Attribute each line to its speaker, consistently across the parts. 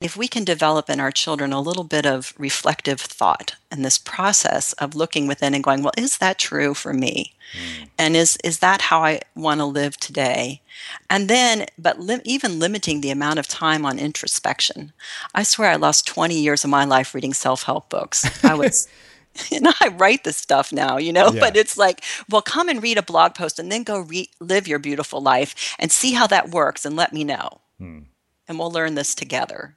Speaker 1: If we can develop in our children a little bit of reflective thought and this process of looking within and going, well, is that true for me? Mm. And is, is that how I want to live today? And then, but li- even limiting the amount of time on introspection. I swear I lost 20 years of my life reading self help books. I was. and I write this stuff now, you know, yeah. but it's like, well, come and read a blog post and then go re- live your beautiful life and see how that works and let me know. Hmm. And we'll learn this together.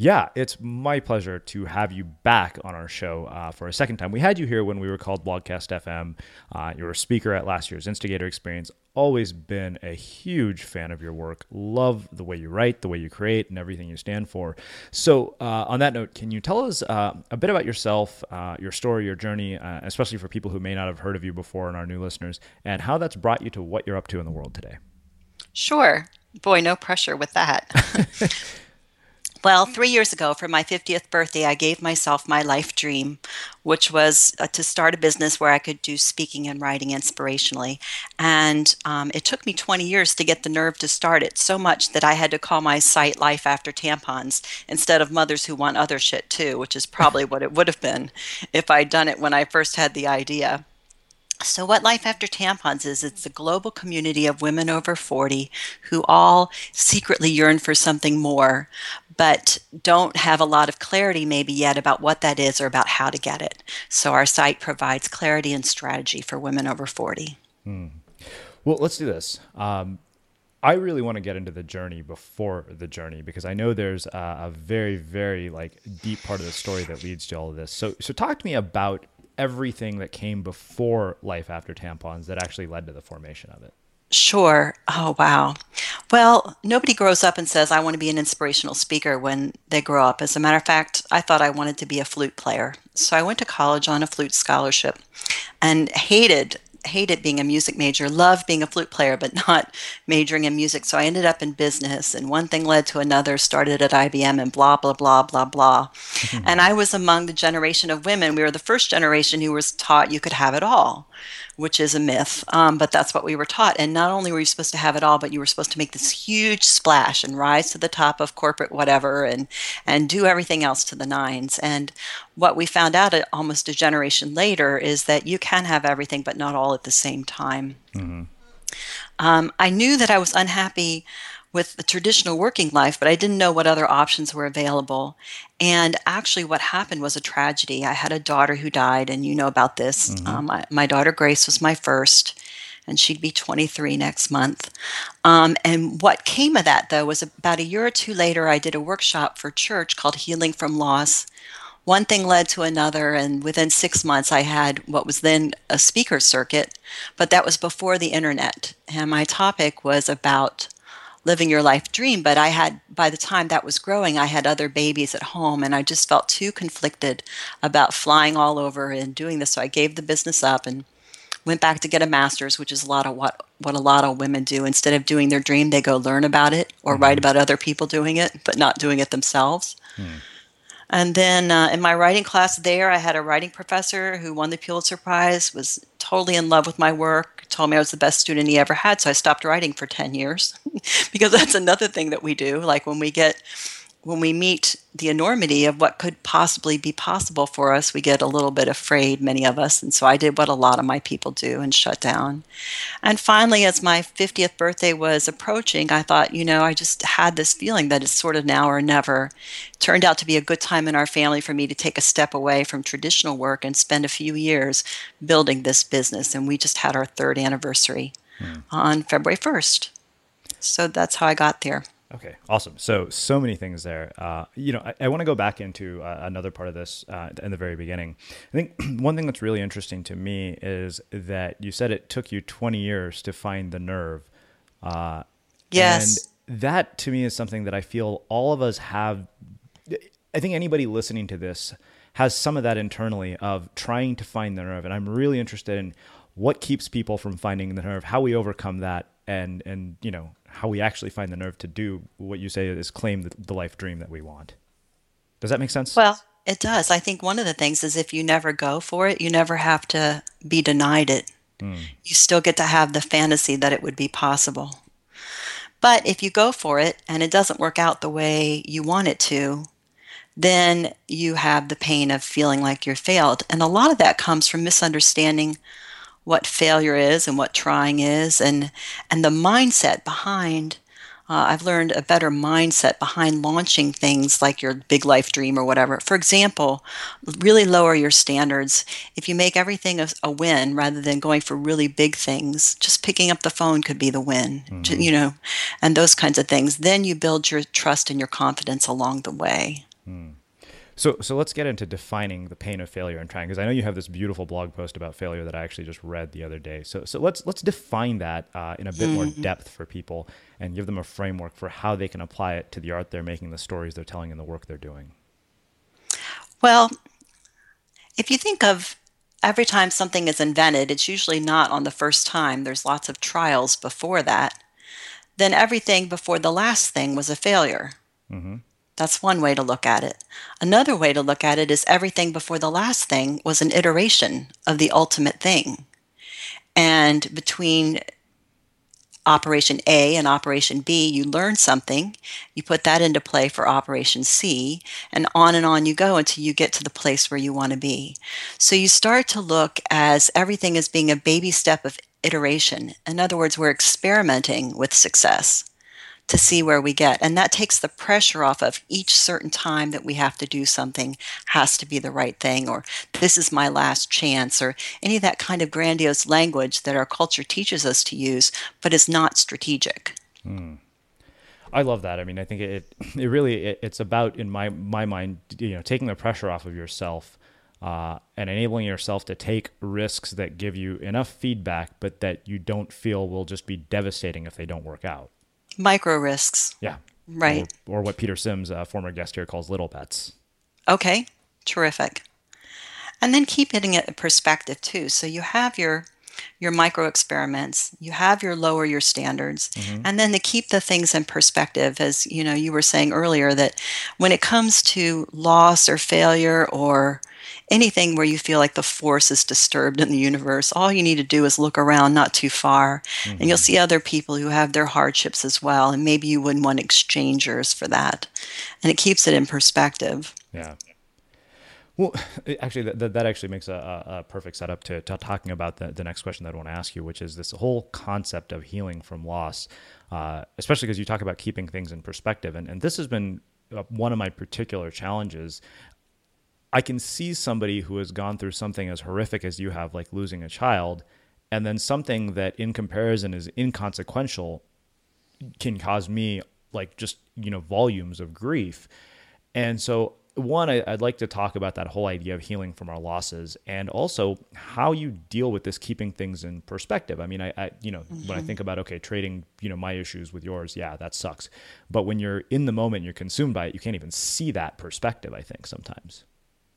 Speaker 2: Yeah, it's my pleasure to have you back on our show uh, for a second time. We had you here when we were called Blogcast FM. Uh, you were a speaker at last year's Instigator Experience. Always been a huge fan of your work. Love the way you write, the way you create, and everything you stand for. So, uh, on that note, can you tell us uh, a bit about yourself, uh, your story, your journey, uh, especially for people who may not have heard of you before and our new listeners, and how that's brought you to what you're up to in the world today?
Speaker 1: Sure. Boy, no pressure with that. Well, three years ago, for my 50th birthday, I gave myself my life dream, which was uh, to start a business where I could do speaking and writing inspirationally. And um, it took me 20 years to get the nerve to start it, so much that I had to call my site Life After Tampons instead of Mothers Who Want Other Shit Too, which is probably what it would have been if I'd done it when I first had the idea. So, what Life After Tampons is, it's a global community of women over 40 who all secretly yearn for something more, but don't have a lot of clarity maybe yet about what that is or about how to get it. So, our site provides clarity and strategy for women over 40.
Speaker 2: Hmm. Well, let's do this. Um, I really want to get into the journey before the journey because I know there's a, a, very, very like deep part of the story that leads to all of this. So, so talk to me about everything that came before life after tampons that actually led to the formation of it?
Speaker 1: Sure. Oh, wow. Well, nobody grows up and says, I want to be an inspirational speaker when they grow up. As a matter of fact, I thought I wanted to be a flute player. So I went to college on a flute scholarship and hated hated being a music major, loved being a flute player, but not majoring in music. So I ended up in business, and one thing led to another, started at IBM, and blah, blah, blah, blah, blah. and I was among the generation of women. We were the first generation who was taught you could have it all which is a myth, um, but that's what we were taught. And not only were you supposed to have it all, but you were supposed to make this huge splash and rise to the top of corporate whatever and and do everything else to the nines. And what we found out almost a generation later is that you can have everything, but not all at the same time. Mm-hmm. Um, I knew that I was unhappy with the traditional working life, but I didn't know what other options were available. And actually, what happened was a tragedy. I had a daughter who died, and you know about this. Mm-hmm. Um, my, my, daughter Grace was my first, and she'd be 23 next month. Um, and what came of that, though, was about a year or two later, I did a workshop for church called Healing from Loss. One thing led to another, and within six months, I had what was then a speaker circuit, but that was before the internet. And my topic was about living your life dream but i had by the time that was growing i had other babies at home and i just felt too conflicted about flying all over and doing this so i gave the business up and went back to get a master's which is a lot of what what a lot of women do instead of doing their dream they go learn about it or mm-hmm. write about other people doing it but not doing it themselves mm. And then uh, in my writing class there, I had a writing professor who won the Pulitzer Prize, was totally in love with my work, told me I was the best student he ever had. So I stopped writing for 10 years because that's another thing that we do. Like when we get when we meet the enormity of what could possibly be possible for us, we get a little bit afraid, many of us. And so I did what a lot of my people do and shut down. And finally, as my 50th birthday was approaching, I thought, you know, I just had this feeling that it's sort of now or never. It turned out to be a good time in our family for me to take a step away from traditional work and spend a few years building this business. And we just had our third anniversary hmm. on February 1st. So that's how I got there.
Speaker 2: Okay, awesome. So, so many things there. Uh, you know, I, I want to go back into uh, another part of this uh, in the very beginning. I think one thing that's really interesting to me is that you said it took you 20 years to find the nerve.
Speaker 1: Uh, yes.
Speaker 2: And that to me is something that I feel all of us have. I think anybody listening to this has some of that internally of trying to find the nerve. And I'm really interested in what keeps people from finding the nerve, how we overcome that, and and you know how we actually find the nerve to do what you say is claim the, the life dream that we want. Does that make sense?
Speaker 1: Well, It does. I think one of the things is if you never go for it, you never have to be denied it. Mm. You still get to have the fantasy that it would be possible. But if you go for it and it doesn't work out the way you want it to, then you have the pain of feeling like you're failed. And a lot of that comes from misunderstanding what failure is and what trying is and and the mindset behind uh, I've learned a better mindset behind launching things like your big life dream or whatever. For example, really lower your standards. If you make everything a, a win rather than going for really big things, just picking up the phone could be the win, mm-hmm. you know, and those kinds of things. Then you build your trust and your confidence along the way. Mm.
Speaker 2: So, so let's get into defining the pain of failure and trying, because I know you have this beautiful blog post about failure that I actually just read the other day. So, so let's let's define that uh, in a bit more mm-hmm. depth for people and give them a framework for how they can apply it to the art they're making, the stories they're telling, and the work they're doing.
Speaker 1: Well, if you think of every time something is invented, it's usually not on the first time. There's lots of trials before that. Then everything before the last thing was a failure. Mm-hmm. That's one way to look at it. Another way to look at it is everything before the last thing was an iteration of the ultimate thing. And between Operation A and Operation B, you learn something, you put that into play for Operation C, and on and on you go until you get to the place where you want to be. So you start to look as everything as being a baby step of iteration. In other words, we're experimenting with success to see where we get. And that takes the pressure off of each certain time that we have to do something has to be the right thing, or this is my last chance, or any of that kind of grandiose language that our culture teaches us to use, but is not strategic. Mm.
Speaker 2: I love that. I mean, I think it it really it, it's about in my my mind, you know, taking the pressure off of yourself uh, and enabling yourself to take risks that give you enough feedback, but that you don't feel will just be devastating if they don't work out.
Speaker 1: Micro risks.
Speaker 2: Yeah.
Speaker 1: Right.
Speaker 2: Or, or what Peter Sims, a former guest here, calls little bets.
Speaker 1: Okay. Terrific. And then keep hitting it in perspective too. So you have your your micro experiments you have your lower your standards mm-hmm. and then to keep the things in perspective as you know you were saying earlier that when it comes to loss or failure or anything where you feel like the force is disturbed in the universe, all you need to do is look around not too far, mm-hmm. and you'll mm-hmm. see other people who have their hardships as well. And maybe you wouldn't want exchangers for that. And it keeps it in perspective.
Speaker 2: Yeah. Well, actually, that, that actually makes a, a perfect setup to, to talking about the, the next question that I want to ask you, which is this whole concept of healing from loss, uh, especially because you talk about keeping things in perspective. And, and this has been uh, one of my particular challenges I can see somebody who has gone through something as horrific as you have, like losing a child, and then something that in comparison is inconsequential can cause me like just, you know, volumes of grief. And so, one, I, would like to talk about that whole idea of healing from our losses and also how you deal with this, keeping things in perspective. I mean, I, I you know, mm-hmm. when I mm-hmm. think about, okay, trading, you know, my issues with yours, yeah, that sucks. But when you're in the moment, you're consumed by it, you can't even see that perspective, I think, sometimes.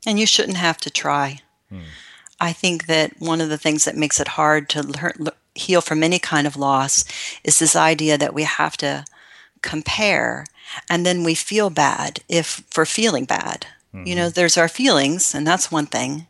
Speaker 1: And you shouldn't have to try. Hmm. I think that one of the things that makes it hard to learn, heal from any kind of loss is this idea that we have to compare and then we feel bad if for feeling bad. Mm-hmm. You know, mm-hmm. there's our feelings, and that's one thing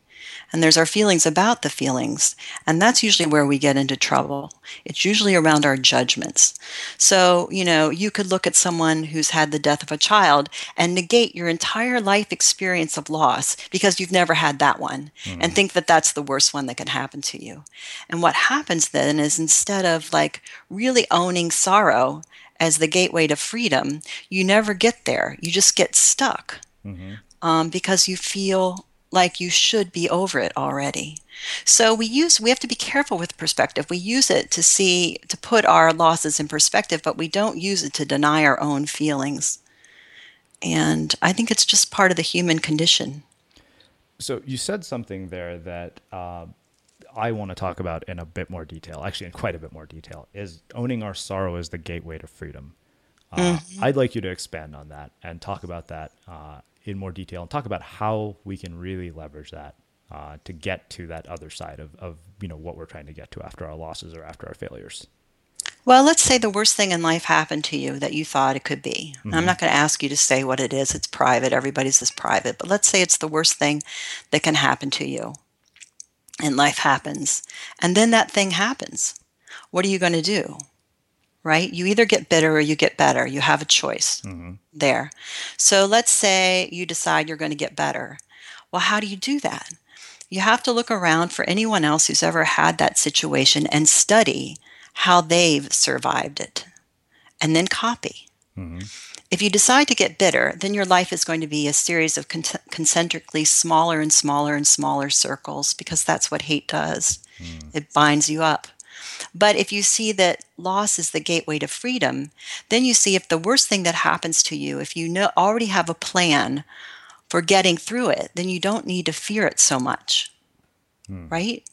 Speaker 1: and there's our feelings about the feelings. And that's usually where we get into trouble. It's usually around our judgments. So, you know, you could look at someone who's had the death of a child and negate your entire life experience of loss because you've never had that one mm. and think that that's the worst one that can happen to you. And what happens then is instead of like really owning sorrow as the gateway to freedom, you never get there. You just get stuck. Mm-hmm. Um, because you feel like you should be over it already. So we use we have to be careful with perspective. We use it to see to put our losses in perspective, but we don't use it to deny our own feelings. And I think it's just part of the human condition.
Speaker 2: So you said something there that uh, I want to talk about in a bit more detail, actually in quite a bit more detail, is owning our sorrow is the gateway to freedom. Uh, mm-hmm. I'd like you to expand on that and talk about that uh, in more detail and talk about how we can really leverage that uh, to get to that other side of, of you know what we're trying to get to after our losses or after our failures.
Speaker 1: Well, let's say the worst thing in life happened to you that you thought it could be. I'm
Speaker 2: Mhm.
Speaker 1: not going to ask you to say what it is. It's private. Everybody's is private. But let's say it's the worst thing that can happen to you. And life happens. And then that thing happens. What are you going to do? Right? You either get bitter or you get better. You have a choice mm-hmm. there. So let's say you decide you're going to get better. Well, how do you do that? You have to look around for anyone else who's ever had that situation and study how they've survived it and then copy. Mm-hmm. If you decide to get bitter, then your life is going to be a series of con- concentrically smaller and smaller and smaller circles because that's what hate does. Mm. It binds you up. But if you see that loss is the gateway to freedom, then you see if the worst thing that happens to you, if you know already have a plan for getting through it, then you don't need to fear it so much. Right?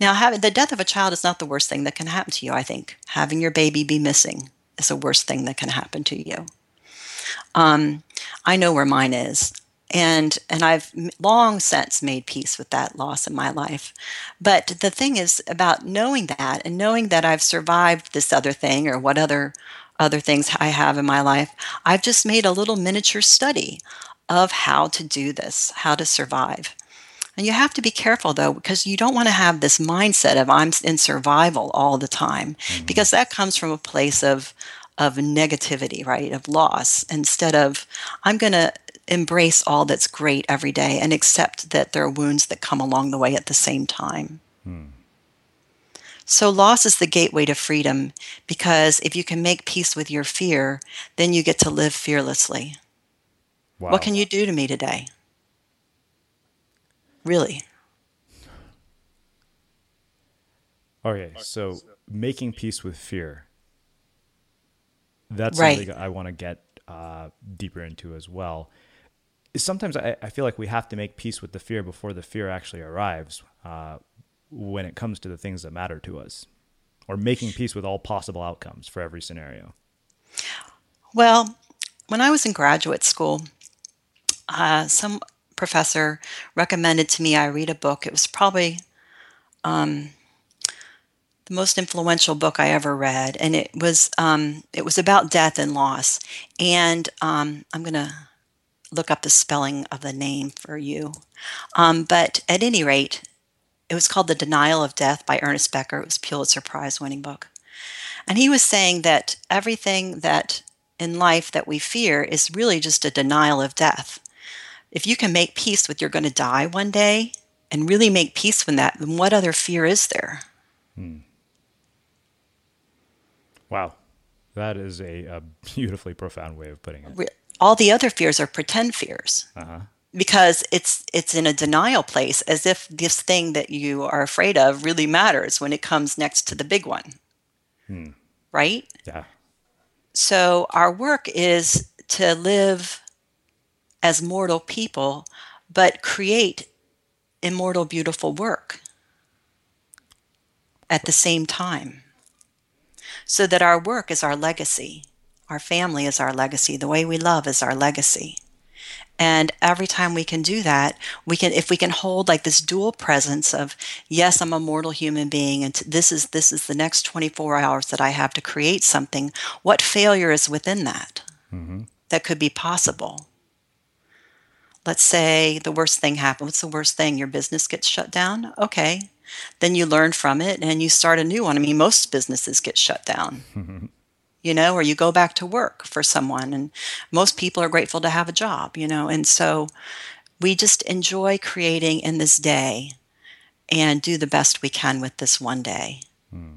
Speaker 1: Now, having the death of a child is not the worst thing that can happen to you, I think. Having your baby be missing is the worst thing that can happen to you. Um, I know where mine is. And and I've long since made peace with that loss in my life. But the thing is about knowing that and knowing that I've survived this other thing or what other other things I have in my life, I've just made a little miniature study of how to do this, how to survive. And you have to be careful though, because you don't want to have this mindset of I'm in survival all the time, mm-hmm. because that comes from a place of of negativity, right? Of loss, instead of I'm going to embrace all that's great every day and accept that there are wounds that come along the way at the same time. So, loss is the gateway to freedom because if you can make peace with your fear, then you get to live fearlessly.
Speaker 2: Wow.
Speaker 1: What can you do to me today? Really?
Speaker 2: Okay, so making peace with fear. That's
Speaker 1: Right.
Speaker 2: something I want to get uh, deeper into as well. Sometimes I, I feel like we have to make peace with the fear before the fear actually arrives uh, when it comes to the things that matter to us, or making peace with all possible outcomes for every scenario.
Speaker 1: Well, when I was in graduate school, uh, some professor recommended to me I read a book. It was probably um, the most influential book I ever read, and it was um, it was about death and loss. And um, I'm gonna look up the spelling of the name for you. Um, but at any rate, it was called The Denial of Death by Ernest Becker. It was a Pulitzer Prize winning book. And he was saying that everything that in life that we fear is really just a denial of death. If you can make peace with you're going to die one day and really make peace with that, then what other fear is there?
Speaker 2: Wow, that is a, a beautifully profound way of putting it.
Speaker 1: All the other fears are pretend fears
Speaker 2: Uh-huh.
Speaker 1: because it's it's in a denial place as if this thing that you are afraid of really matters when it comes next to the big one. Right?
Speaker 2: Yeah.
Speaker 1: So our work is to live as mortal people, but create immortal, beautiful work at the same time. So that our work is our legacy, our family is our legacy, the way we love is our legacy. And every time we can do that, we can if we can hold like this dual presence of yes, I'm a mortal human being and this is this is the next 24 hours that I have to create something. What failure is within that? Mm-hmm. That could be possible. Let's say the worst thing happened. What's the worst thing? Your business gets shut down? Okay. Then you learn from it and you start a new one. I mean, most businesses get shut down you know, or you go back to work for someone. And most people are grateful to have a job, you know. And so we just enjoy creating in this day and do the best we can with this one day. Hmm.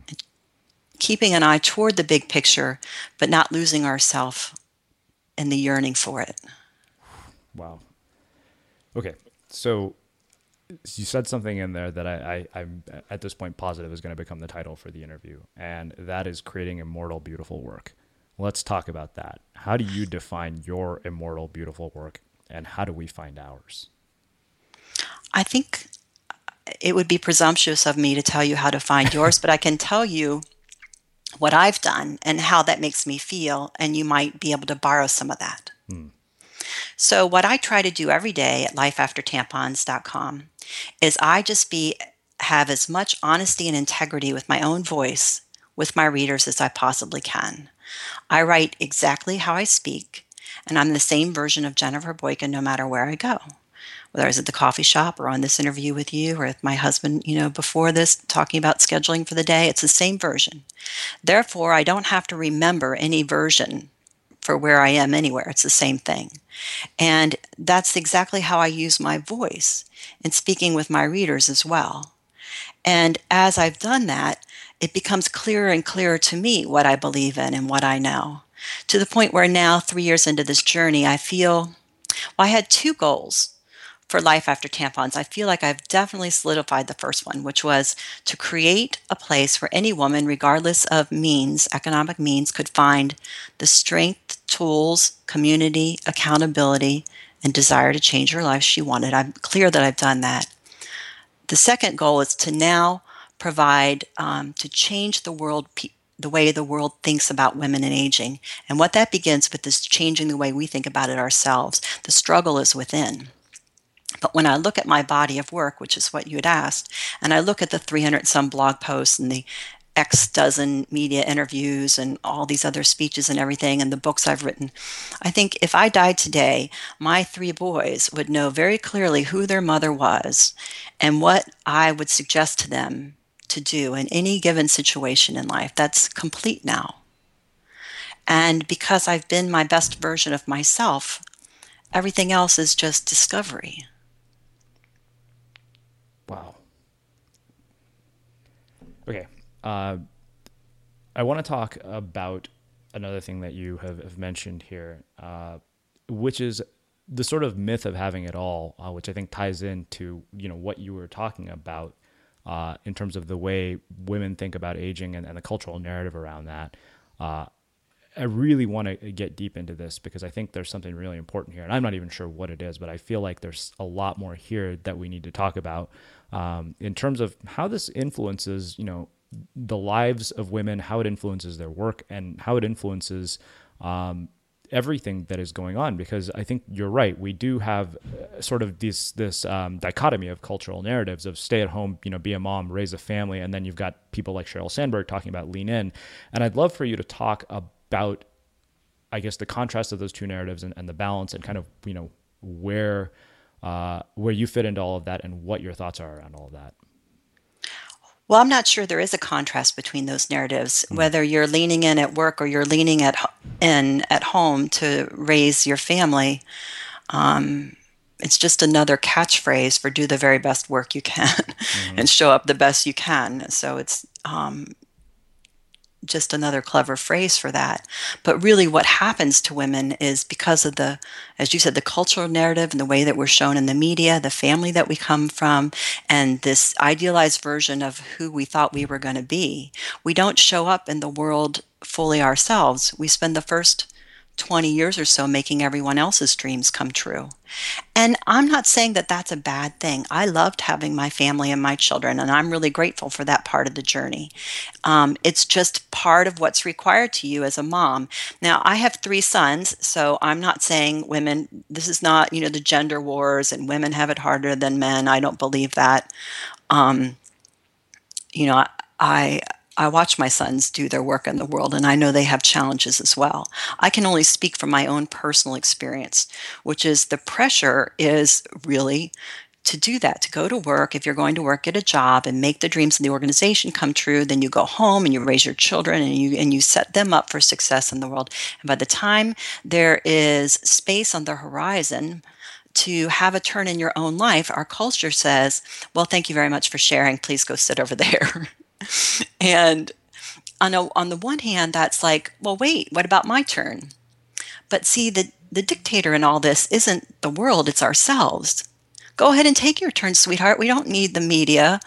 Speaker 1: Keeping an eye toward the big picture, but not losing ourselves in the yearning for it.
Speaker 2: Wow. Okay, so you said something in there that I, I, I'm at this point positive is going to become the title for the interview, and that is creating immortal, beautiful work. Let's talk about that. How do you define your immortal, beautiful work, and how do we find ours?
Speaker 1: I think it would be presumptuous of me to tell you how to find yours, but I can tell you what I've done and how that makes me feel, and you might be able to borrow some of that. Hmm. So, what I try to do every day at lifeaftertampons.com is I just be have as much honesty and integrity with my own voice with my readers as I possibly can. I write exactly how I speak, and I'm the same version of Jennifer Boykin no matter where I go. Whether I was at the coffee shop or on this interview with you or with my husband, you know, before this, talking about scheduling for the day, it's the same version. Therefore, I don't have to remember any version for where I am anywhere. It's the same thing. And that's exactly how I use my voice in speaking with my readers as well. And as I've done that, it becomes clearer and clearer to me what I believe in and what I know. To the point where now, three years into this journey, I feel well, I had two goals for life after tampons. I feel like I've definitely solidified the first one, which was to create a place where any woman, regardless of means, economic means, could find the strength, tools, community, accountability, and desire to change her life she wanted. I'm clear that I've done that. The second goal is to now provide um, to change the world the way the world thinks about women and aging and what that begins with is changing the way we think about it ourselves the struggle is within but when I look at my body of work, which is what you had asked, and I look at the 300 some blog posts and the X dozen media interviews and all these other speeches and everything and the books I've written. I think if I died today, my three boys would know very clearly who their mother was and what I would suggest to them to do in any given situation in life. That's complete now. And because I've been my best version of myself, everything else is just discovery.
Speaker 2: Wow. Okay. Uh, I want to talk about another thing that you have, have mentioned here, uh, which is the sort of myth of having it all, uh, which I think ties into you know what you were talking about uh, in terms of the way women think about aging and, and the cultural narrative around that. Uh, I really want to get deep into this because I think there's something really important here, and I'm not even sure what it is, but I feel like there's a lot more here that we need to talk about um, in terms of how this influences, you know, the lives of women, how it influences their work, and how it influences um, everything that is going on. Because I think you're right. We do have uh, sort of this this um, dichotomy of cultural narratives of stay at home, you know, be a mom, raise a family, and then you've got people like Sheryl Sandberg talking about lean in. And I'd love for you to talk about, I guess, the contrast of those two narratives and, and the balance, and kind of you know where uh, where you fit into all of that and what your thoughts are around all of that.
Speaker 1: Well, I'm not sure there is a contrast between those narratives. Mm. Whether you're leaning in at work or you're leaning at in at home to raise your family, um, it's just another catchphrase for do the very best work you can mm-hmm. and show up the best you can. So it's um, just another clever phrase for that. But really, what happens to women is because of the, as you said, the cultural narrative and the way that we're shown in the media, the family that we come from, and this idealized version of who we thought we were going to be, we don't show up in the world fully ourselves. We spend the first 20 years or so making everyone else's dreams come true. And I'm not saying that that's a bad thing. I loved having my family and my children, and I'm really grateful for that part of the journey. Um, it's just part of what's required to you as a mom. Now, I have three sons, so I'm not saying women, this is not, you know, the gender wars and women have it harder than men. I don't believe that. Um, you know, I, I watch my sons do their work in the world, and I know they have challenges as well. I can only speak from my own personal experience, which is the pressure is really to do that, to go to work. If you're going to work at a job and make the dreams of the organization come true, then you go home and you raise your children and you and you set them up for success in the world. And by the time there is space on the horizon, to have a turn in your own life, our culture says, Well, thank you very much for sharing. Please go sit over there. and on a, on the one hand, that's like, well, wait, what about my turn? But see, the the dictator in all this isn't the world; it's ourselves. Go ahead and take your turn, sweetheart. We don't need the media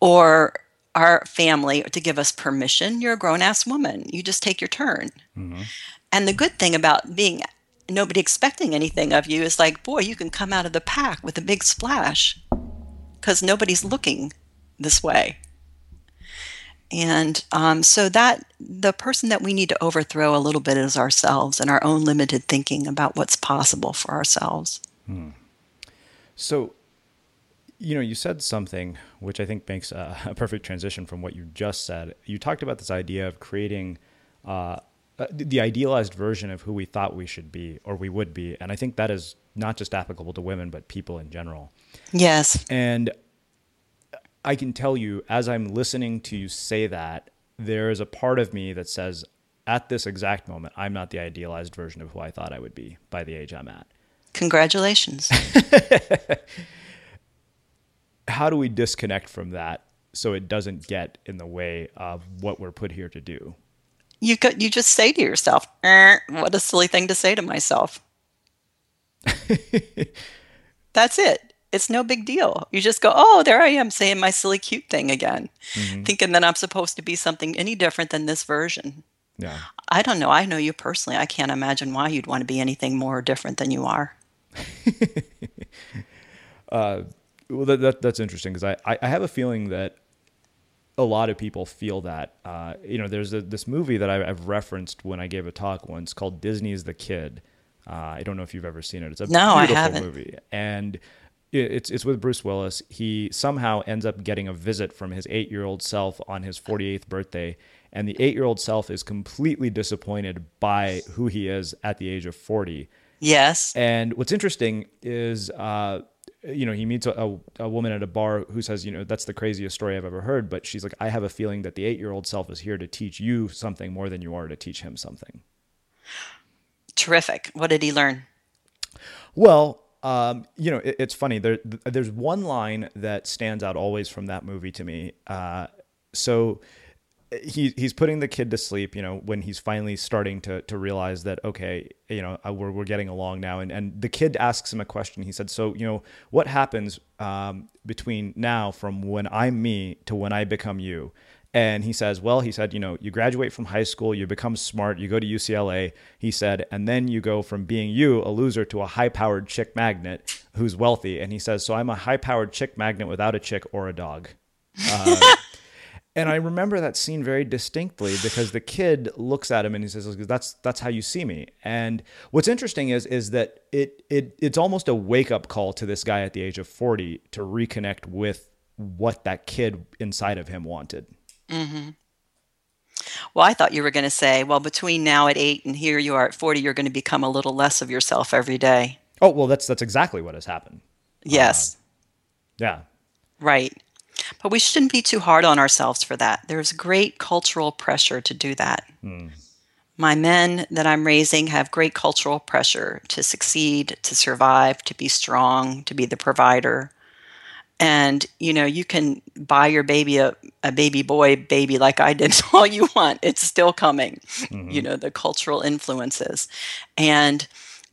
Speaker 1: or our family to give us permission. You're a grown ass woman. You just take your turn. Mm-hmm. And the good thing about being nobody expecting anything of you is like, boy, you can come out of the pack with a big splash because nobody's looking this way. And um, so that the person that we need to overthrow a little bit is ourselves and our own limited thinking about what's possible for ourselves. Hmm.
Speaker 2: So you know, you said something which I think makes a, a, perfect transition from what you just said. You talked about this idea of creating uh, uh, the idealized version of who we thought we should be or we would be, and I think that is not just applicable to women but people in general.
Speaker 1: Yes.
Speaker 2: And I can tell you, as I'm listening to you say that, there is a part of me that says, at this exact moment, I'm not the idealized version of who I thought I would be by the age I'm at.
Speaker 1: Congratulations.
Speaker 2: How do we disconnect from that so it doesn't get in the way of what we're put here to do?
Speaker 1: You could, you just say to yourself, er, "What a silly thing to say to myself." That's it. It's no big deal. You just go, "Oh, there I am saying my silly cute thing again," mm-hmm. thinking that I'm supposed to be something any different than this version.
Speaker 2: Yeah.
Speaker 1: I don't know. I know you personally. I can't imagine why you'd want to be anything more different than you are.
Speaker 2: uh, well, that, that, that's interesting because I, I have a feeling that a lot of people feel that. Uh, you know, there's a, this movie that I, have referenced when I gave a talk once called Disney's The Kid. Uh, I don't know if you've ever seen it. It's a
Speaker 1: no,
Speaker 2: beautiful movie, and it's it's with Bruce Willis. He somehow ends up getting a visit from his eight year old self on his 48th birthday, and the eight year old self is completely disappointed by who he is at the age of 40.
Speaker 1: Yes.
Speaker 2: And what's interesting is, uh, you know, he meets a, a, woman at a bar who says, you know, that's the craziest story I've ever heard. But she's like, I have a feeling that the eight year old self is here to teach you something more than you are to teach him something.
Speaker 1: Terrific. What did he learn?
Speaker 2: Well, um, you know, it, it's funny. There, there's one line that stands out always from that movie to me. Uh, so he he's putting the kid to sleep, you know, when he's finally starting to to realize that okay, you know, uh, we're we're getting along now, and and the kid asks him a question. He said, "So, you know, what happens um, between now from when I'm me to when I become you?" And he says, Well, he said, you know, you graduate from high school, you become smart, you go to UCLA, he said, and then you go from being you, a loser, to a high powered chick magnet who's wealthy. And he says, So I'm a high powered chick magnet without a chick or a dog. Uh, and I remember that scene very distinctly because the kid looks at him and he says, "That's that's how you see me." And what's interesting is is that it it it's almost a wake up call to this guy at the age of forty to reconnect with what that kid inside of him wanted.
Speaker 1: Mm-hmm. Well, I thought you were going to say, well, between now at eight and here you are at forty, you're going to become a little less of yourself every day.
Speaker 2: Oh well, that's that's exactly what has happened.
Speaker 1: Yes. Uh,
Speaker 2: yeah.
Speaker 1: Right. But we shouldn't be too hard on ourselves for that. There's great cultural pressure to do that. Mm. My men that I'm raising have great cultural pressure to succeed, to survive, to be strong, to be the provider. And you know, you can buy your baby a, a baby boy baby like I did all you want. It's still coming. Mm-hmm. You know, the cultural influences. And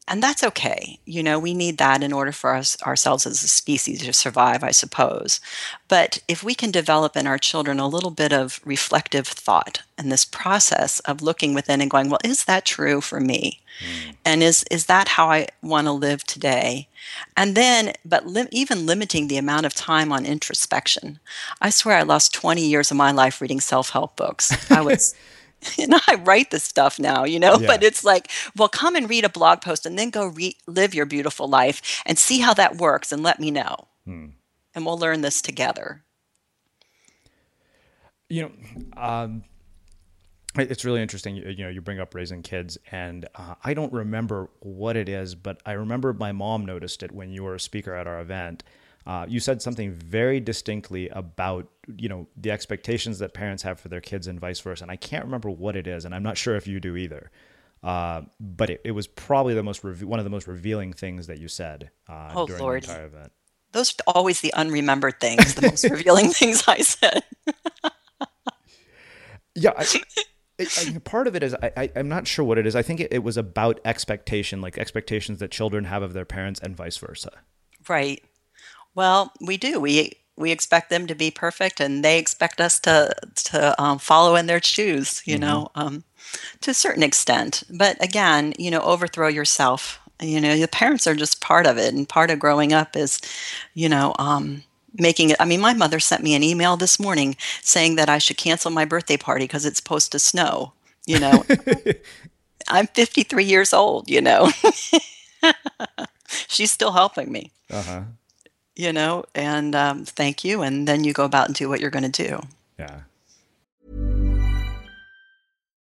Speaker 1: and that's okay. You know, we need that in order for us ourselves as a species to survive, I suppose. But if we can develop in our children a little bit of reflective thought and this process of looking within and going, well, is that true for me? Mm. And is is that how I want to live today? And then, but li- even limiting the amount of time on introspection. I swear I lost 20 years of my life reading self help books. I was. and I write this stuff now, you know, yeah. but it's like, well, come and read a blog post and then go re- live your beautiful life and see how that works and let me know. Hmm. And we'll learn this together.
Speaker 2: You know, um, it's really interesting. You, you, know, you bring up raising kids, and uh, I don't remember what it is, but I remember my mom noticed it when you were a speaker at our event uh, you said something very distinctly about you know the expectations that parents have for their kids and vice versa and i can't remember what it is and i'm not sure if you do either uh, but it, it, was probably the most reve- one of the most revealing things that you said uh,
Speaker 1: oh,
Speaker 2: during
Speaker 1: Lord.
Speaker 2: the entire event
Speaker 1: those are always the unremembered things the most revealing things i said
Speaker 2: yeah I, I, part of it is I, am not sure what it is. I think it, it, was about expectation, like expectations that children have of their parents and vice versa.
Speaker 1: Right. Well, we do. We we expect them to be perfect, and they expect us to to um, follow in their shoes. You mm-hmm. know, um, to a certain extent. But again, you know, overthrow yourself. You know, the parents are just part of it, and part of growing up is, you know, um, making it. I mean, my mother sent me an email this morning saying that I should cancel my birthday party because it's supposed to snow. You know, I'm 53 years old. You know, she's still helping me.
Speaker 2: Uh huh
Speaker 1: you know, and um, thank you. And then you go about and do what you're going to do.
Speaker 2: Yeah.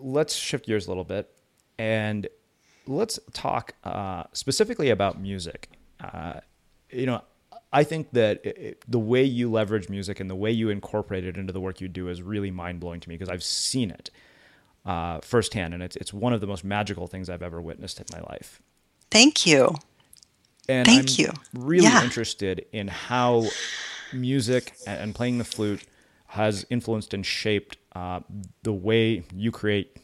Speaker 2: let's shift gears a little bit and let's talk uh, specifically about music. Uh, you know, I think that it, the way you leverage music and the way you incorporate it into the work you do is really mind blowing to me because I've seen it uh, firsthand, and it's it's one of the most magical things I've ever witnessed in my life.
Speaker 1: Thank you.
Speaker 2: And
Speaker 1: Thank
Speaker 2: I'm
Speaker 1: you.
Speaker 2: Really
Speaker 1: Yeah.
Speaker 2: interested in how music and and playing the flute has influenced and shaped uh, the way you create,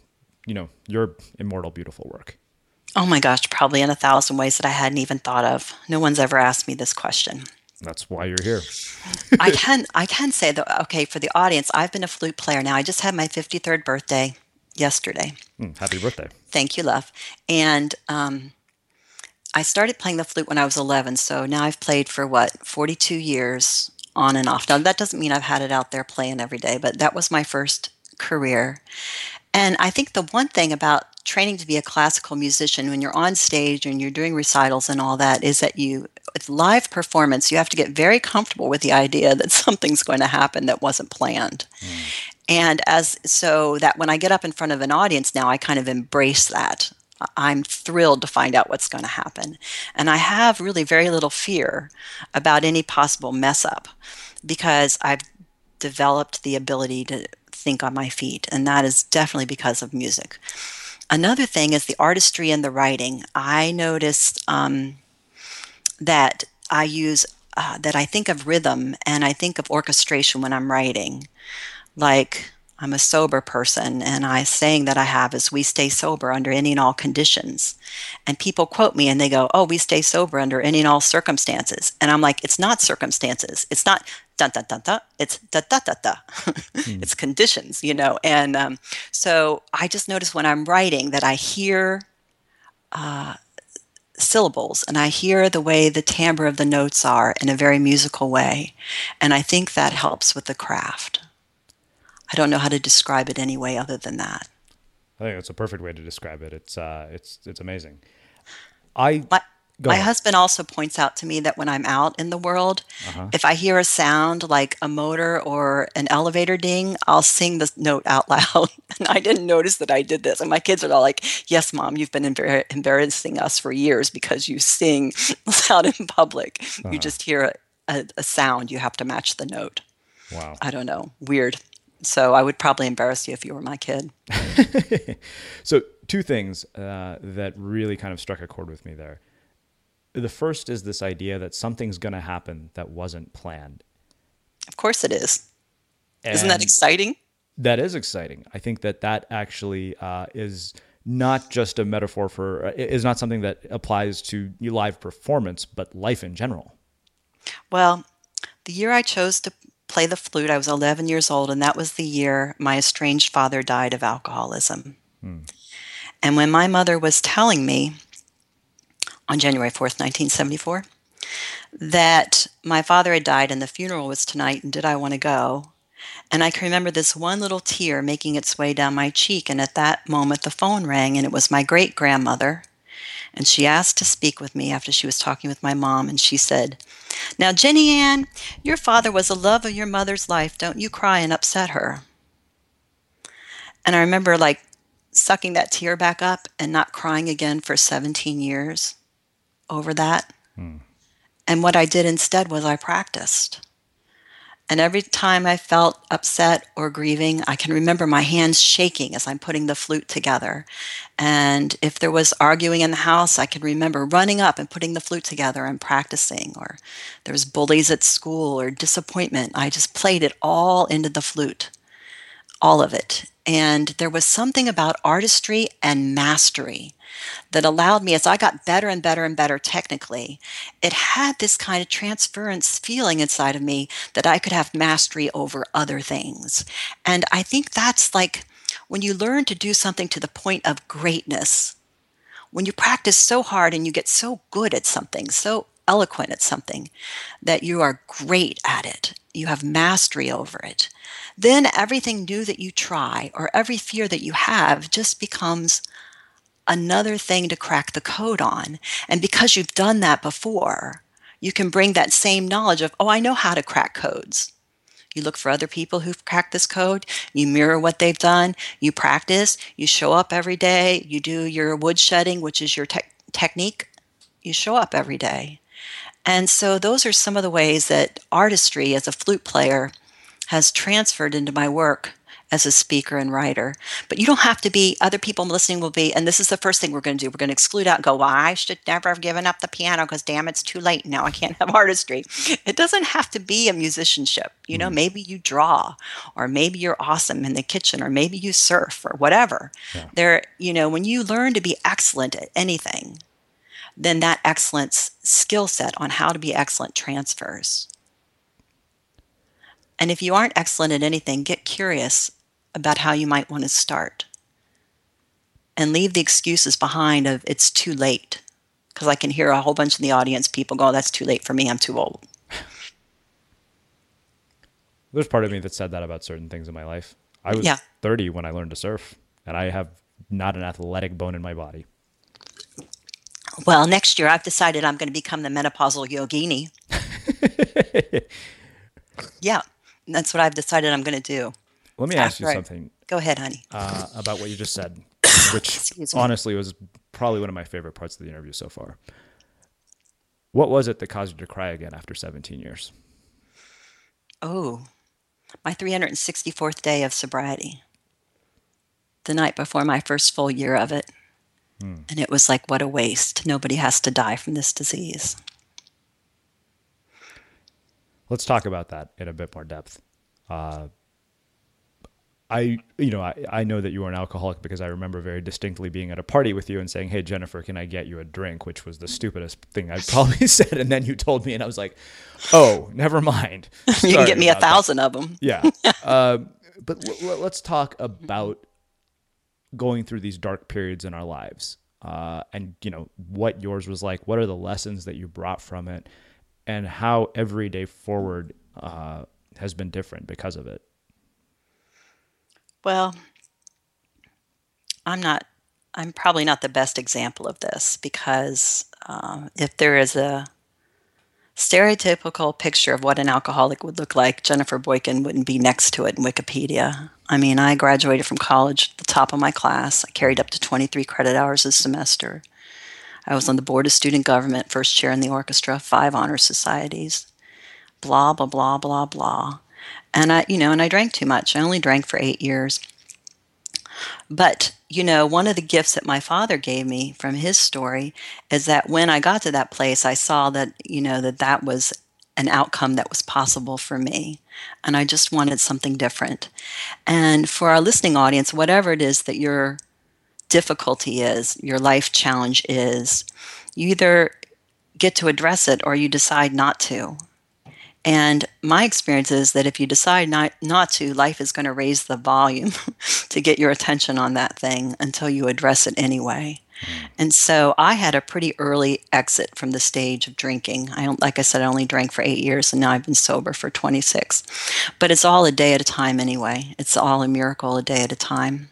Speaker 2: you know, your immortal, beautiful work.
Speaker 1: Oh my gosh, probably in a thousand ways that I hadn't even thought of. No one's ever asked me this question.
Speaker 2: That's why you're here.
Speaker 1: I can I can say that okay for the audience. I've been a flute player now. I just had my 53rd birthday yesterday.
Speaker 2: Mm, happy birthday.
Speaker 1: Thank you, love. And um, I started playing the flute when I was 11. So now I've played for what 42 years on and off. Now that doesn't mean I've had it out there playing every day, but that was my first career. And I think the one thing about training to be a classical musician when you're on stage and you're doing recitals and all that is that you with live performance you have to get very comfortable with the idea that something's going to happen that wasn't planned. Hmm. And as so that when I get up in front of an audience now I kind of embrace that. I'm thrilled to find out what's going to happen. And I have really very little fear about any possible mess up because I've developed the ability to think on my feet. And that is definitely because of music. Another thing is the artistry and the writing. I noticed um, that I use, uh, that I think of rhythm and I think of orchestration when I'm writing. Like, I'm a sober person, and I saying that I have is we stay sober under any and all conditions. And people quote me and they go, "Oh, we stay sober under any and all circumstances." And I'm like, "It's not circumstances. It's not dun dun dun dun. It's da da da da. Hmm. it's conditions, you know." And um, so I just notice when I'm writing that I hear. Uh, syllables and I hear the way the timbre of the notes are in a very musical way. And I think that helps with the craft. I don't know how to describe it any way other than that.
Speaker 2: I think that's a perfect way to describe it. It's uh, it's it's amazing. I
Speaker 1: my, my husband also points out to me that when I'm out in the world, uh-huh. if I hear a sound like a motor or an elevator ding, I'll sing the note out loud. and I didn't notice that I did this. And my kids are all like, "Yes, mom, you've been embar- embarrassing us for years because you sing loud in public. Uh-huh. You just hear a, a, a sound, you have to match the note."
Speaker 2: Wow.
Speaker 1: I don't know. Weird. So I would probably embarrass you if you were my kid.
Speaker 2: so, two things uh, that really kind of struck a chord with me there. The first is this idea that something's going to happen that wasn't planned.
Speaker 1: Of course it is. And Isn't that exciting?
Speaker 2: That is exciting. I think that that actually uh, is not just a metaphor for, uh, is not something that applies to live performance, but life in general.
Speaker 1: Well, the year I chose to play the flute. I was 11 years old, and that was the year my estranged father died of alcoholism. Hmm. And when my mother was telling me on January 4th, 1974, that my father had died and the funeral was tonight, and did I want to go? And I can remember this one little tear making its way down my cheek. And at that moment, the phone rang, and it was my great grandmother. And she asked to speak with me after she was talking with my mom. And she said, now, Jenny Ann, your father was the love of your mother's life. Don't you cry and upset her. And I remember like sucking that tear back up and not crying again for 17 years over that. Hmm. And what I did instead was I practiced. And every time I felt upset or grieving, I can remember my hands shaking as I'm putting the flute together. And if there was arguing in the house, I can remember running up and putting the flute together and practicing. Or there was bullies at school or disappointment. I just played it all into the flute, all of it. And there was something about artistry and mastery that allowed me, as I got better and better and better technically, it had this kind of transference feeling inside of me that I could have mastery over other things. And I think that's like when you learn to do something to the point of greatness, when you practice so hard and you get so good at something, so eloquent at something, that you are great at it, you have mastery over it, then everything new that you try or every fear that you have just becomes another thing to crack the code on. And because you've done that before, you can bring that same knowledge of, oh, I know how to crack codes. You look for other people who've cracked this code, you mirror what they've done, you practice, you show up every day, you do your wood shedding, which is your te- technique, you show up every day. And so, those are some of the ways that artistry as a flute player has transferred into my work as a speaker and writer. But you don't have to be, other people listening will be, and this is the first thing we're going to do. We're going to exclude out and go, well, I should never have given up the piano because damn, it's too late. Now I can't have artistry. It doesn't have to be a musicianship. You know, mm. maybe you draw, or maybe you're awesome in the kitchen, or maybe you surf, or whatever. Yeah. There, you know, when you learn to be excellent at anything, then that excellence skill set on how to be excellent transfers. And if you aren't excellent at anything, get curious about how you might want to start. And leave the excuses behind of it's too late. Because I can hear a whole bunch in the audience people go, oh, that's too late for me, I'm too old.
Speaker 2: There's part of me that said that about certain things in my life. I was yeah. 30 when I learned to surf, and I have not an athletic bone in my body.
Speaker 1: Well, next year I've decided I'm going to become the menopausal yogini. yeah, that's what I've decided I'm going to do.
Speaker 2: Let me ask you something.
Speaker 1: Go ahead, honey.
Speaker 2: Uh, about what you just said, which honestly was probably one of my favorite parts of the interview so far. What was it that caused you to cry again after 17 years?
Speaker 1: Oh, my 364th day of sobriety. The night before my first full year of it. Hmm. And it was like, what a waste. Nobody has to die from this disease.
Speaker 2: Let's talk about that in a bit more depth. Uh, I, you know, I, I know that you are an alcoholic because I remember very distinctly being at a party with you and saying, "Hey, Jennifer, can I get you a drink?" Which was the stupidest thing I probably said. And then you told me, and I was like, "Oh, never mind."
Speaker 1: you can get me a thousand that. of them.
Speaker 2: Yeah. uh, but l- l- let's talk about going through these dark periods in our lives, uh, and you know what yours was like. What are the lessons that you brought from it, and how every day forward uh, has been different because of it.
Speaker 1: Well, I'm not, I'm probably not the best example of this because uh, if there is a stereotypical picture of what an alcoholic would look like, Jennifer Boykin wouldn't be next to it in Wikipedia. I mean, I graduated from college, at the top of my class. I carried up to 23 credit hours a semester. I was on the board of student government, first chair in the orchestra, five honor societies, blah, blah, blah, blah, blah. And I, you know, and I drank too much. I only drank for eight years. But, you know, one of the gifts that my father gave me from his story is that when I got to that place, I saw that, you know, that that was an outcome that was possible for me. And I just wanted something different. And for our listening audience, whatever it is that your difficulty is, your life challenge is, you either get to address it or you decide not to. And my experience is that if you decide not, not to, life is going to raise the volume to get your attention on that thing until you address it anyway. Mm. And so I had a pretty early exit from the stage of drinking. I like I said, I only drank for eight years, and now I've been sober for 26. But it's all a day at a time anyway. It's all a miracle a day at a time.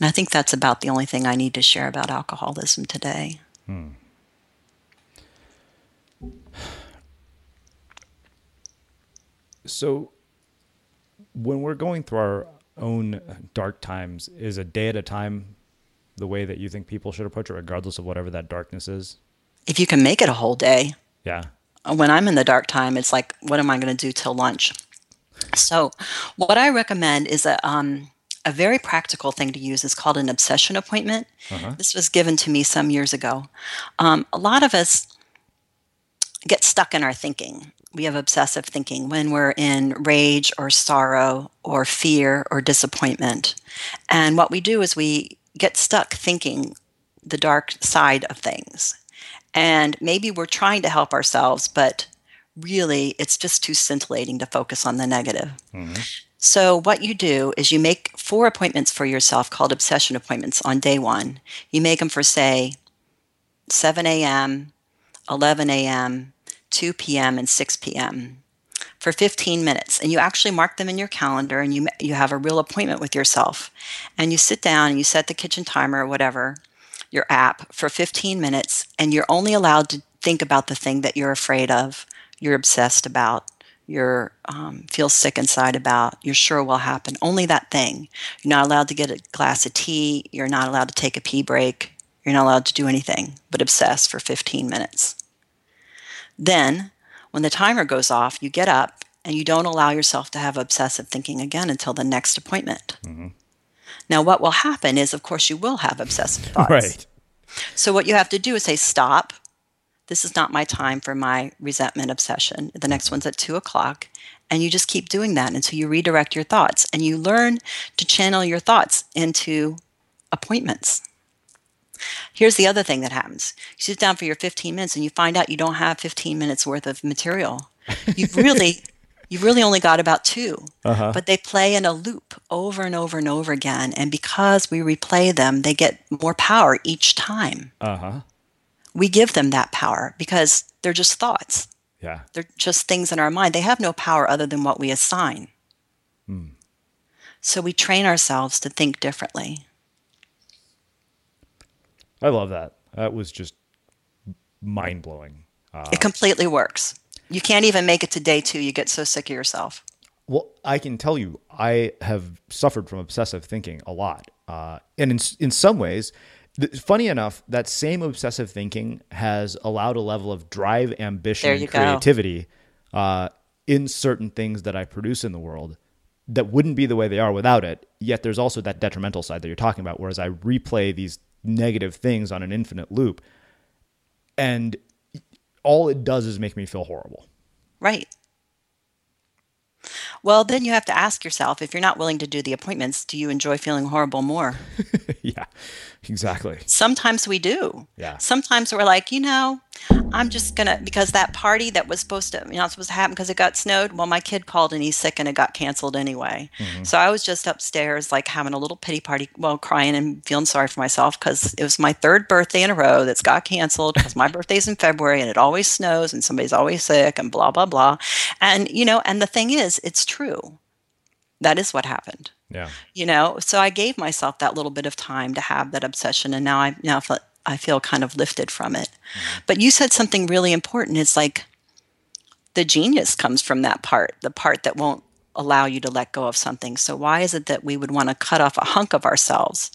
Speaker 1: And I think that's about the only thing I need to share about alcoholism today. Hmm.
Speaker 2: So, when we're going through our own dark times, is a day at a time the way that you think people should approach it, regardless of whatever that darkness is?
Speaker 1: If you can make it a whole day.
Speaker 2: Yeah.
Speaker 1: When I'm in the dark time, it's like, what am I going to do till lunch? So, what I recommend is a um, a very practical thing to use is called an obsession appointment. Uh-huh. This was given to me some years ago. Um, a lot of us get stuck in our thinking we have obsessive thinking when we're in rage or sorrow or fear or disappointment. And what we do is we get stuck thinking the dark side of things. And maybe we're trying to help ourselves, but really it's just too scintillating to focus on the negative. Mm-hmm. So, what you do is you make four appointments for yourself called obsession appointments on day one. You make them for, say, 7 a.m., 11 a.m., 2 p.m. and 6 p.m. for 15 minutes. And you actually mark them in your calendar and you you have a real appointment with yourself. And you sit down and you set the kitchen timer or whatever your app for 15 minutes. And you're only allowed to think about the thing that you're afraid of you're obsessed about you're um, feel sick inside about you're sure will happen. Only that thing. You're not allowed to get a glass of tea. You're not allowed to take a pee break. You're not allowed to do anything but obsess for 15 minutes then, when the timer goes off, you get up and you don't allow yourself to have obsessive thinking again until the next appointment. Mm-hmm. Now, what will happen is, of course, you will have obsessive thoughts.
Speaker 2: Right.
Speaker 1: So, what you have to do is say, stop. This is not my time for my resentment obsession. The next one's at two o'clock. And you just keep doing that until you redirect your thoughts and you learn to channel your thoughts into appointments. Here's the other thing that happens. You sit down for your 15 minutes and you find out you don't have 15 minutes worth of material. You've really you've really only got about 2. Uh-huh. But they play in a loop over and over and over again and because we replay them, they get more power each time.
Speaker 2: Uh-huh.
Speaker 1: We give them that power because they're just thoughts.
Speaker 2: Yeah.
Speaker 1: They're just things in our mind. They have no power other than what we assign. Hmm. So we train ourselves to think differently.
Speaker 2: I love that. That was just mind blowing.
Speaker 1: Uh, it completely works. You can't even make it to day two. You get so sick of yourself.
Speaker 2: Well, I can tell you, I have suffered from obsessive thinking a lot, uh, and in in some ways, th- funny enough, that same obsessive thinking has allowed a level of drive, ambition, and creativity uh, in certain things that I produce in the world that wouldn't be the way they are without it. Yet there's also that detrimental side that you're talking about. Whereas I replay these negative things on an infinite loop. And all it does is make me feel horrible.
Speaker 1: Right. Well, then you have to ask yourself if you're not willing to do the appointments, do you enjoy feeling horrible more?
Speaker 2: yeah, exactly.
Speaker 1: Sometimes we do.
Speaker 2: Yeah.
Speaker 1: Sometimes we're like, you know, I'm just gonna because that party that was supposed to you know supposed to happen because it got snowed. Well, my kid called and he's sick and it got canceled anyway.
Speaker 3: Mhm.
Speaker 1: So I was just upstairs like having a little pity party, well, crying and feeling sorry for myself because it was my third birthday in a row that's got canceled because my birthday's in February and it always snows and somebody's always sick and blah blah blah. And you know, and the thing is, it's true. That is what happened
Speaker 2: Yeah.
Speaker 1: you know so i gave myself that little bit of time to have that obsession and now i now feel, i feel kind of lifted from it. Mm-hmm. But you said something really important. It's like the genius comes from that part the part that won't allow you to let go of something. So why is it that we would want to cut off a hunk of ourselves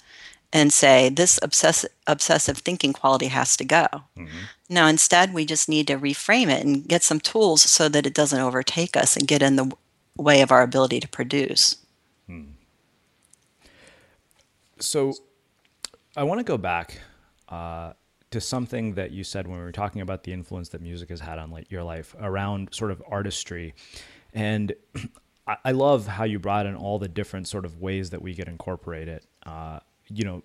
Speaker 1: and say this obsessive obsessive thinking quality has to go. Mm-hmm. No instead we just need to reframe it and get some tools so that it doesn't overtake us and get in the way of our ability to produce
Speaker 2: So I want to go back uh, to something that you said when we were talking about the influence that music has had on like your life around sort of artistry. And I, I love how you brought in all the different sort of ways that we could incorporate it. Uh, you know,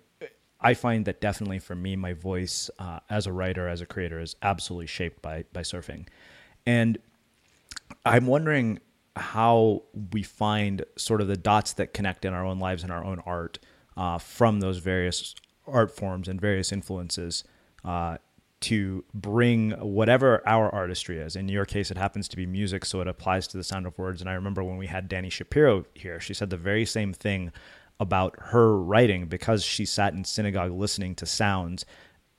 Speaker 2: I find that definitely for me, my voice uh, as a writer, as a creator, is absolutely shaped by by surfing. And I'm wondering how we find sort of the dots that connect in our own lives and our own art uh, from those various art forms and various influences uh, to bring whatever our artistry is. In your case, it happens to be music, so it applies to the sound of words. And I remember when we had Dani Shapiro here, she said the very same thing about her writing because she sat in synagogue listening to sounds.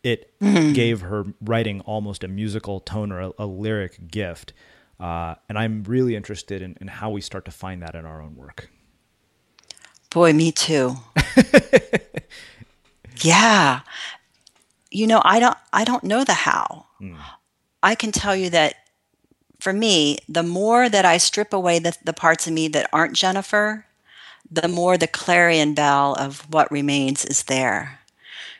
Speaker 2: It
Speaker 1: Mhm.
Speaker 2: gave her writing almost a musical tone or a, a lyric gift. Uh, and I'm really interested in, in how we start to find that in our own work.
Speaker 1: Boy, me too. yeah. You know, I don't I don't know the how. Hmm. I can tell you that for me, the more that I strip away the, the parts of me that aren't Jennifer, the more the clarion bell of what remains is there.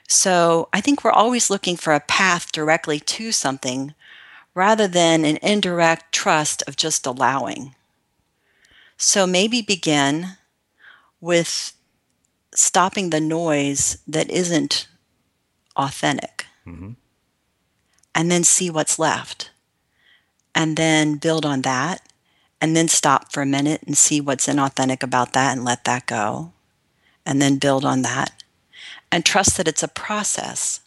Speaker 1: So I think we're always looking for a path directly to something rather than an indirect trust of just allowing. So maybe begin with stopping the noise that isn't authentic. Mm-hmm. And then see what's left. And then build on that. And then stop for a minute and see what's inauthentic about that and let that go. And then build on that. And trust that it's a process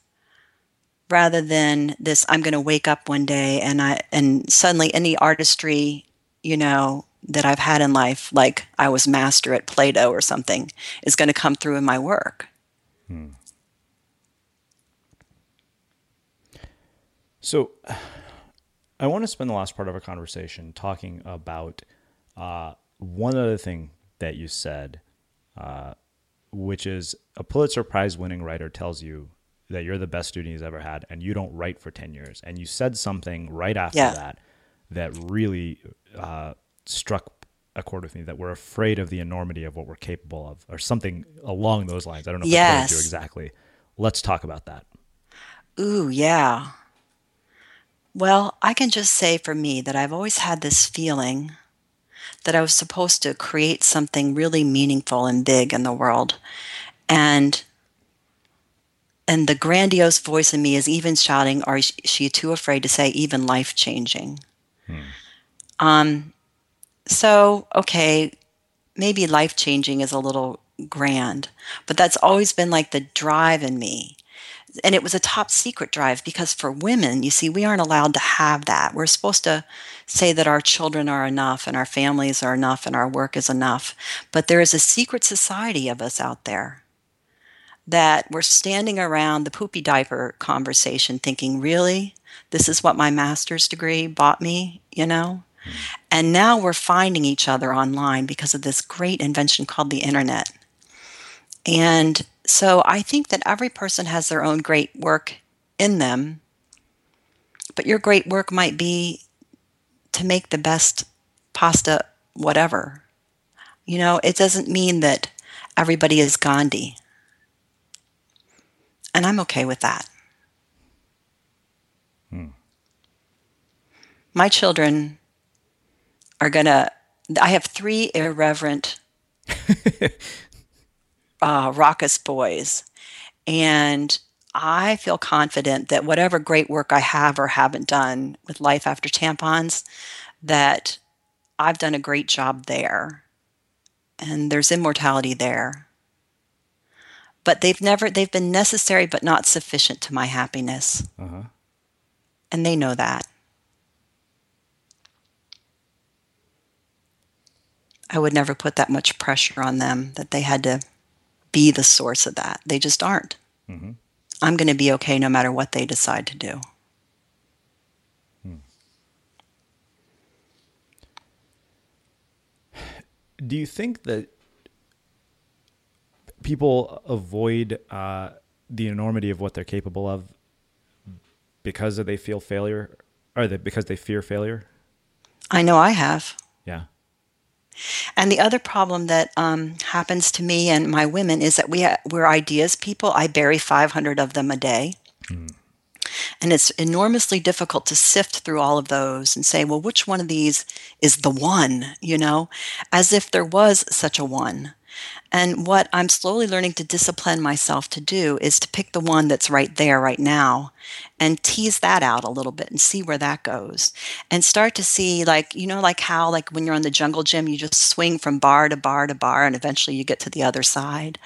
Speaker 1: rather than this i'm going to wake up one day and i and suddenly any artistry you know that i've had in life like i was master at play-doh or something is going to come through in my work
Speaker 2: So, I want to spend the last part of our conversation talking about uh, one other thing that you said, uh, which is a Pulitzer Prize winning writer tells you that you're the best student he's ever had, and you don't write for 10 years. And you said something right after
Speaker 1: Yeah.
Speaker 2: that that really uh, struck a chord with me that we're afraid of the enormity of what we're capable of, or something along those lines. I don't know if I quoted you exactly. Let's talk about that.
Speaker 1: Ooh, yeah. Well, I can just say for me that I've always had this feeling that I was supposed to create something really meaningful and big in the world. And and the grandiose voice in me is even shouting, or is she too afraid to say even life changing? Um, so, okay, maybe life changing is a little grand, but that's always been like the drive in me. And it was a top secret drive because for women, you see, we aren't allowed to have that. We're supposed to say that our children are enough and our families are enough and our work is enough. But there is a secret society of us out there that we're standing around the poopy diaper conversation thinking, really? This is what my master's degree bought me, you know? Mm. And now we're finding each other online because of this great invention called the internet. And so I think that every person has their own great work in them, but your great work might be to make the best pasta, whatever. You know, it doesn't mean that everybody is Gandhi. And I'm okay with that. Hmm. My children are going to I have three irreverent, uh, raucous boys. And I feel confident that whatever great work I have or haven't done with Life After Tampons, that I've done a great job there. And there's immortality there. But they've never, they've been necessary but not sufficient to my happiness.
Speaker 2: Uh-huh.
Speaker 1: And they know that. I would never put that much pressure on them that they had to be the source of that. They just aren't.
Speaker 2: Mm-hmm.
Speaker 1: I'm going to be okay no matter what they decide to do.
Speaker 2: Hmm. Do you think that people avoid uh, the enormity of what they're capable of because they feel failure, or they, because they fear failure?
Speaker 1: I know I have.
Speaker 2: Yeah.
Speaker 1: And the other problem that um, happens to me and my women is that we ha- we're ideas people. I bury 500 of them a day.
Speaker 2: Mm.
Speaker 1: And it's enormously difficult to sift through all of those and say, well, which one of these is the one, you know, as if there was such a one. And what I'm slowly learning to discipline myself to do is to pick the one that's right there, right now, and tease that out a little bit and see where that goes. And start to see, like, you know, like how, like when you're on the jungle gym, you just swing from bar to bar to bar, and eventually you get to the other side.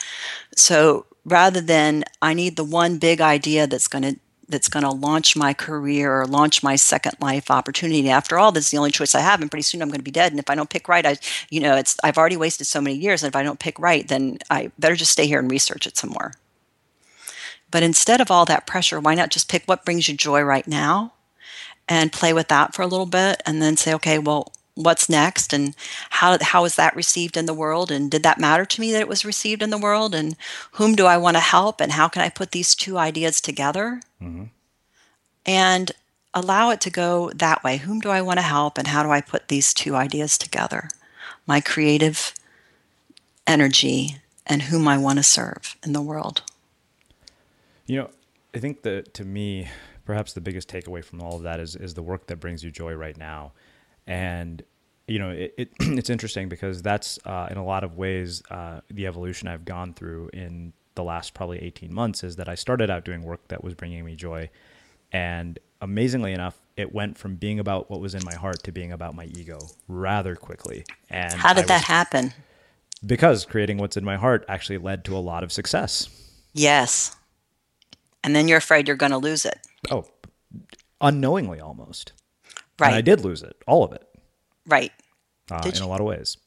Speaker 1: So rather than, I need the one big idea that's going to that's going to launch my career or launch my second life opportunity. After all, this is the only choice I have, and pretty soon I'm going to be dead. And if I don't pick right, I, you know, it's I've already wasted so many years. And if I don't pick right, then I better just stay here and research it some more. But instead of all that pressure, why not just pick what brings you joy right now, and play with that for a little bit, and then say, okay, well, what's next and how how is that received in the world? And did that matter to me that it was received in the world? And whom do I want to help? And how can I put these two ideas together?
Speaker 2: Mm-hmm.
Speaker 1: and allow it to go that way. Whom do I want to help and how do I put these two ideas together? My creative energy and whom I want to serve in the world.
Speaker 2: You know I think that to me perhaps the biggest takeaway from all of that is is the work that brings you joy right now and you know it, it it's interesting because that's uh, in a lot of ways uh, the evolution I've gone through in the last probably 18 months is that I started out doing work that was bringing me joy. And amazingly enough it went from being about what was in my heart to being about my ego rather quickly. And
Speaker 1: how did that happen?
Speaker 2: Because creating what's in my heart actually led to a lot of success.
Speaker 1: Yes. And then you're afraid you're going to lose it.
Speaker 2: Oh unknowingly almost
Speaker 1: Right.
Speaker 2: And I did lose it, all of it.
Speaker 1: Right.
Speaker 2: Uh, in
Speaker 1: you?
Speaker 2: a lot of ways.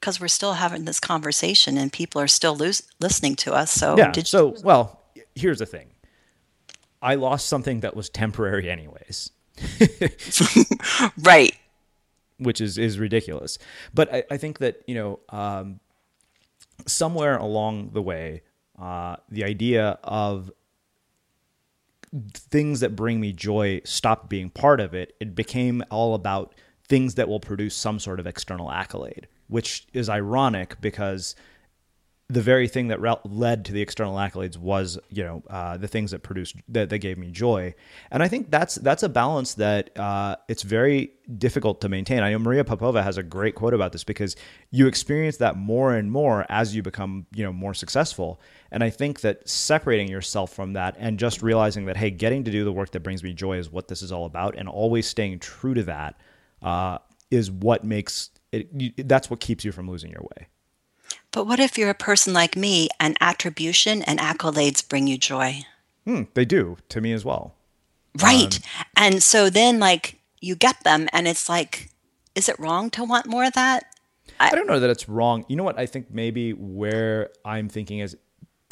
Speaker 1: Because we're still having this conversation and people are still lose- listening to us. So,
Speaker 2: yeah. so, well, here's the thing. I lost something that was temporary, anyways.
Speaker 1: right.
Speaker 2: Which is is ridiculous. But I, I think that you know, um, somewhere along the way, uh, the idea of things that bring me joy stopped being part of it. It became all about things that will produce some sort of external accolade, which is ironic because the very thing that re- led to the external accolades was, you know, uh, the things that produced that, that gave me joy. And I think that's that's a balance that uh, it's very difficult to maintain. I know Maria Popova has a great quote about this because you experience that more and more as you become, you know, more successful. And I think that separating yourself from that and just realizing that, hey, getting to do the work that brings me joy is what this is all about, and always staying true to that uh, is what makes it. You, that's what keeps you from losing your way.
Speaker 1: But what if you're a person like me and attribution and accolades bring you joy?
Speaker 2: Hmm, they do to me as well.
Speaker 1: Right.
Speaker 2: Um,
Speaker 1: and so then, like, you get them, and it's like, is it wrong to want more of that?
Speaker 2: I, I don't know that it's wrong. You know what? I think maybe where I'm thinking is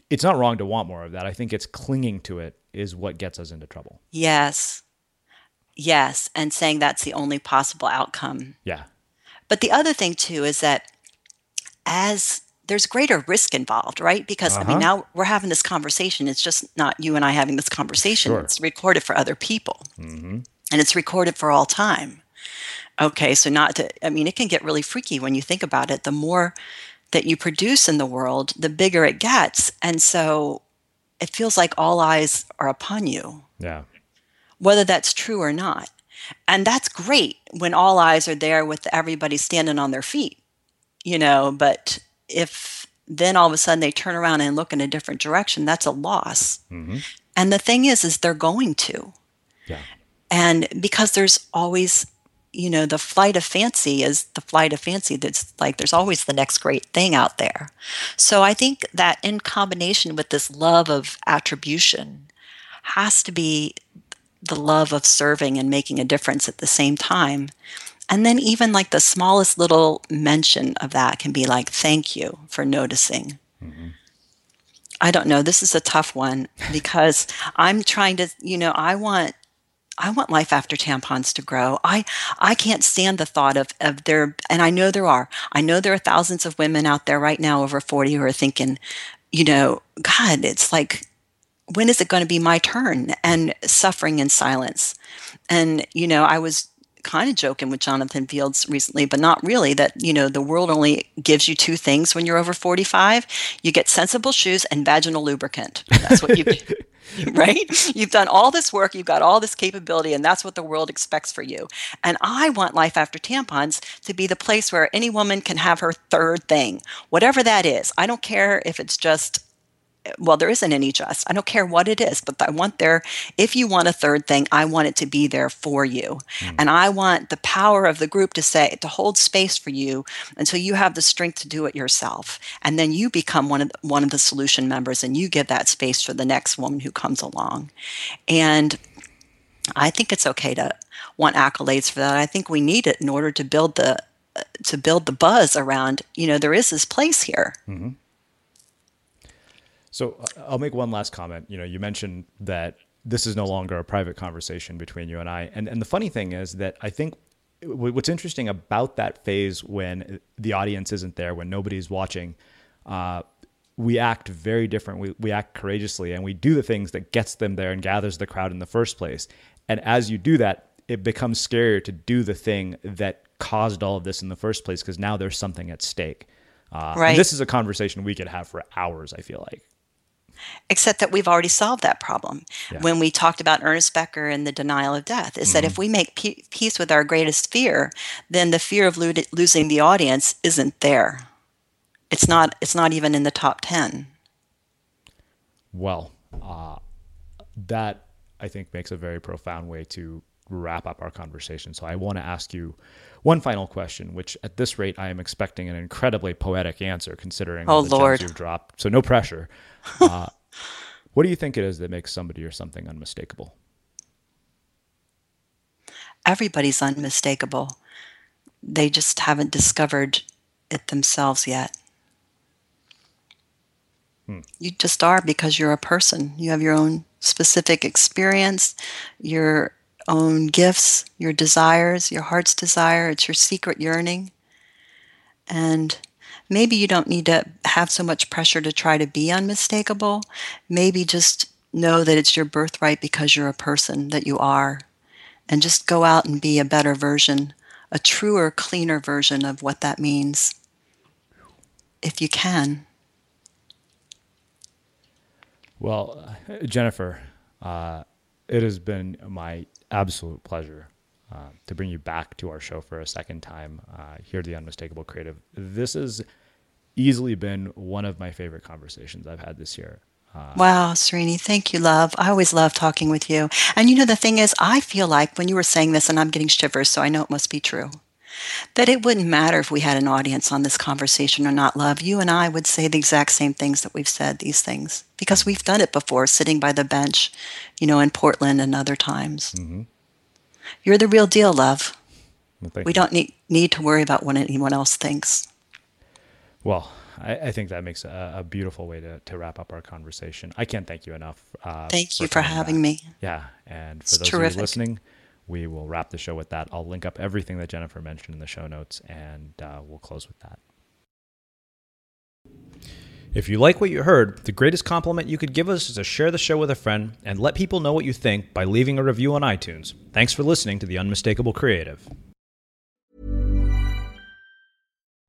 Speaker 2: it's not wrong to want more of that. I think it's clinging to it is what gets us into trouble.
Speaker 1: Yes. Yes. And saying that's the only possible outcome.
Speaker 2: Yeah.
Speaker 1: But the other thing, too, is that as there's greater risk involved, right? Because uh-huh. I mean, now we're having this conversation. It's just not you and I having this conversation.
Speaker 2: Sure.
Speaker 1: It's recorded for other people,
Speaker 2: mm-hmm.
Speaker 1: and it's recorded for all time. Okay, so not to, I mean, it can get really freaky when you think about it. The more that you produce in the world, the bigger it gets. And so it feels like all eyes are upon you.
Speaker 2: Yeah.
Speaker 1: Whether that's true or not. And that's great when all eyes are there with everybody standing on their feet, you know, but if then all of a sudden they turn around and look in a different direction, that's a loss. Mm-hmm. And the thing is, is they're going to.
Speaker 2: Yeah.
Speaker 1: And because there's always, you know, the flight of fancy is the flight of fancy that's like there's always the next great thing out there. So I think that in combination with this love of attribution has to be the love of serving and making a difference at the same time. And then even like the smallest little mention of that can be like, thank you for noticing. Mm-hmm. I don't know. This is a tough one because I'm trying to, you know, I want I want life after tampons to grow. I I can't stand the thought of of there and I know there are. I know there are thousands of women out there right now over 40 who are thinking, you know, god, it's like when is it going to be my turn and suffering in silence and you know i was kind of joking with jonathan fields recently but not really that you know the world only gives you two things when you're over 45 you get sensible shoes and vaginal lubricant. That's what you right? You've done all this work you've got all this capability and that's what the world expects for you. And i want life after tampons to be the place where any woman can have her third thing whatever that is. I don't care if it's just well, there isn't any just. I don't care what it is, but I want there, if you want a third thing, I want it to be there for you. Mm. And I want the power of the group to say, to hold space for you until you have the strength to do it yourself. And then you become one of the, one of the solution members and you give that space for the next woman who comes along. And I think it's okay to want accolades for that. I think we need it in order to build the to build the buzz around, you know, there is this place here. Mm-hmm.
Speaker 2: So uh, I'll make one last comment. You know, you mentioned that this is no longer a private conversation between you and I. And and the funny thing is that I think what's interesting about that phase when the audience isn't there, when nobody's watching, uh, we act very different. We, we act courageously and we do the things that gets them there and gathers the crowd in the first place. And as you do that, it becomes scarier to do the thing that caused all of this in the first place because now there's something at stake. Uh, right. this is a conversation we could have for hours, I feel like
Speaker 1: except that we've already solved that problem yeah. when we talked about ernest becker and the denial of death is mm-hmm. that if we make p- peace with our greatest fear then the fear of lo- losing the audience isn't there it's not it's not even in the top 10
Speaker 2: well uh, that i think makes a very profound way to wrap up our conversation so i want to ask you one final question, which at this rate I am expecting an incredibly poetic answer, considering
Speaker 1: oh,
Speaker 2: the
Speaker 1: Lord.
Speaker 2: you've dropped. So no pressure. Uh, what do you think it is that makes somebody or something unmistakable?
Speaker 1: Everybody's unmistakable. They just haven't discovered it themselves yet. Hmm. You just are because you're a person. You have your own specific experience, your own gifts, your desires, your heart's desire. It's your secret yearning. And maybe you don't need to have so much pressure to try to be unmistakable. Maybe just know that it's your birthright because you're a person that you are. And just go out and be a better version, a truer, cleaner version of what that means. If you can.
Speaker 2: Well, Jennifer, uh, it has been my absolute pleasure uh, to bring you back to our show for a second time uh, here at the Unmistakable Creative. This has easily been one of my favorite conversations I've had this year.
Speaker 1: Uh, wow, Srini, thank you, love. I always love talking with you. And you know, the thing is, I feel like when you were saying this, and I'm getting shivers, so I know it must be true that it wouldn't matter if we had an audience on this conversation or not, love. You and I would say the exact same things that we've said, these things, because we've done it before, sitting by the bench, you know, in Portland and other times. Mm-hmm. You're the real deal, love. Well, we don't need, need to worry about what anyone else thinks.
Speaker 2: Well, I, I think that makes a, a, beautiful way to, to wrap up our conversation. I can't thank you enough.
Speaker 1: Uh, thank you for having back. me.
Speaker 2: Yeah. And for it's those terrific. of you listening, we will wrap the show with that. I'll link up everything that Jennifer mentioned in the show notes, and uh, we'll close with that. If you like what you heard, the greatest compliment you could give us is to share the show with a friend and let people know what you think by leaving a review on iTunes. Thanks for listening to The Unmistakable Creative.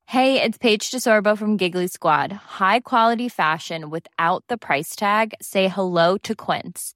Speaker 3: Hey, it's Paige DeSorbo from Giggly Squad. High quality fashion without the price tag? Say hello to Quince.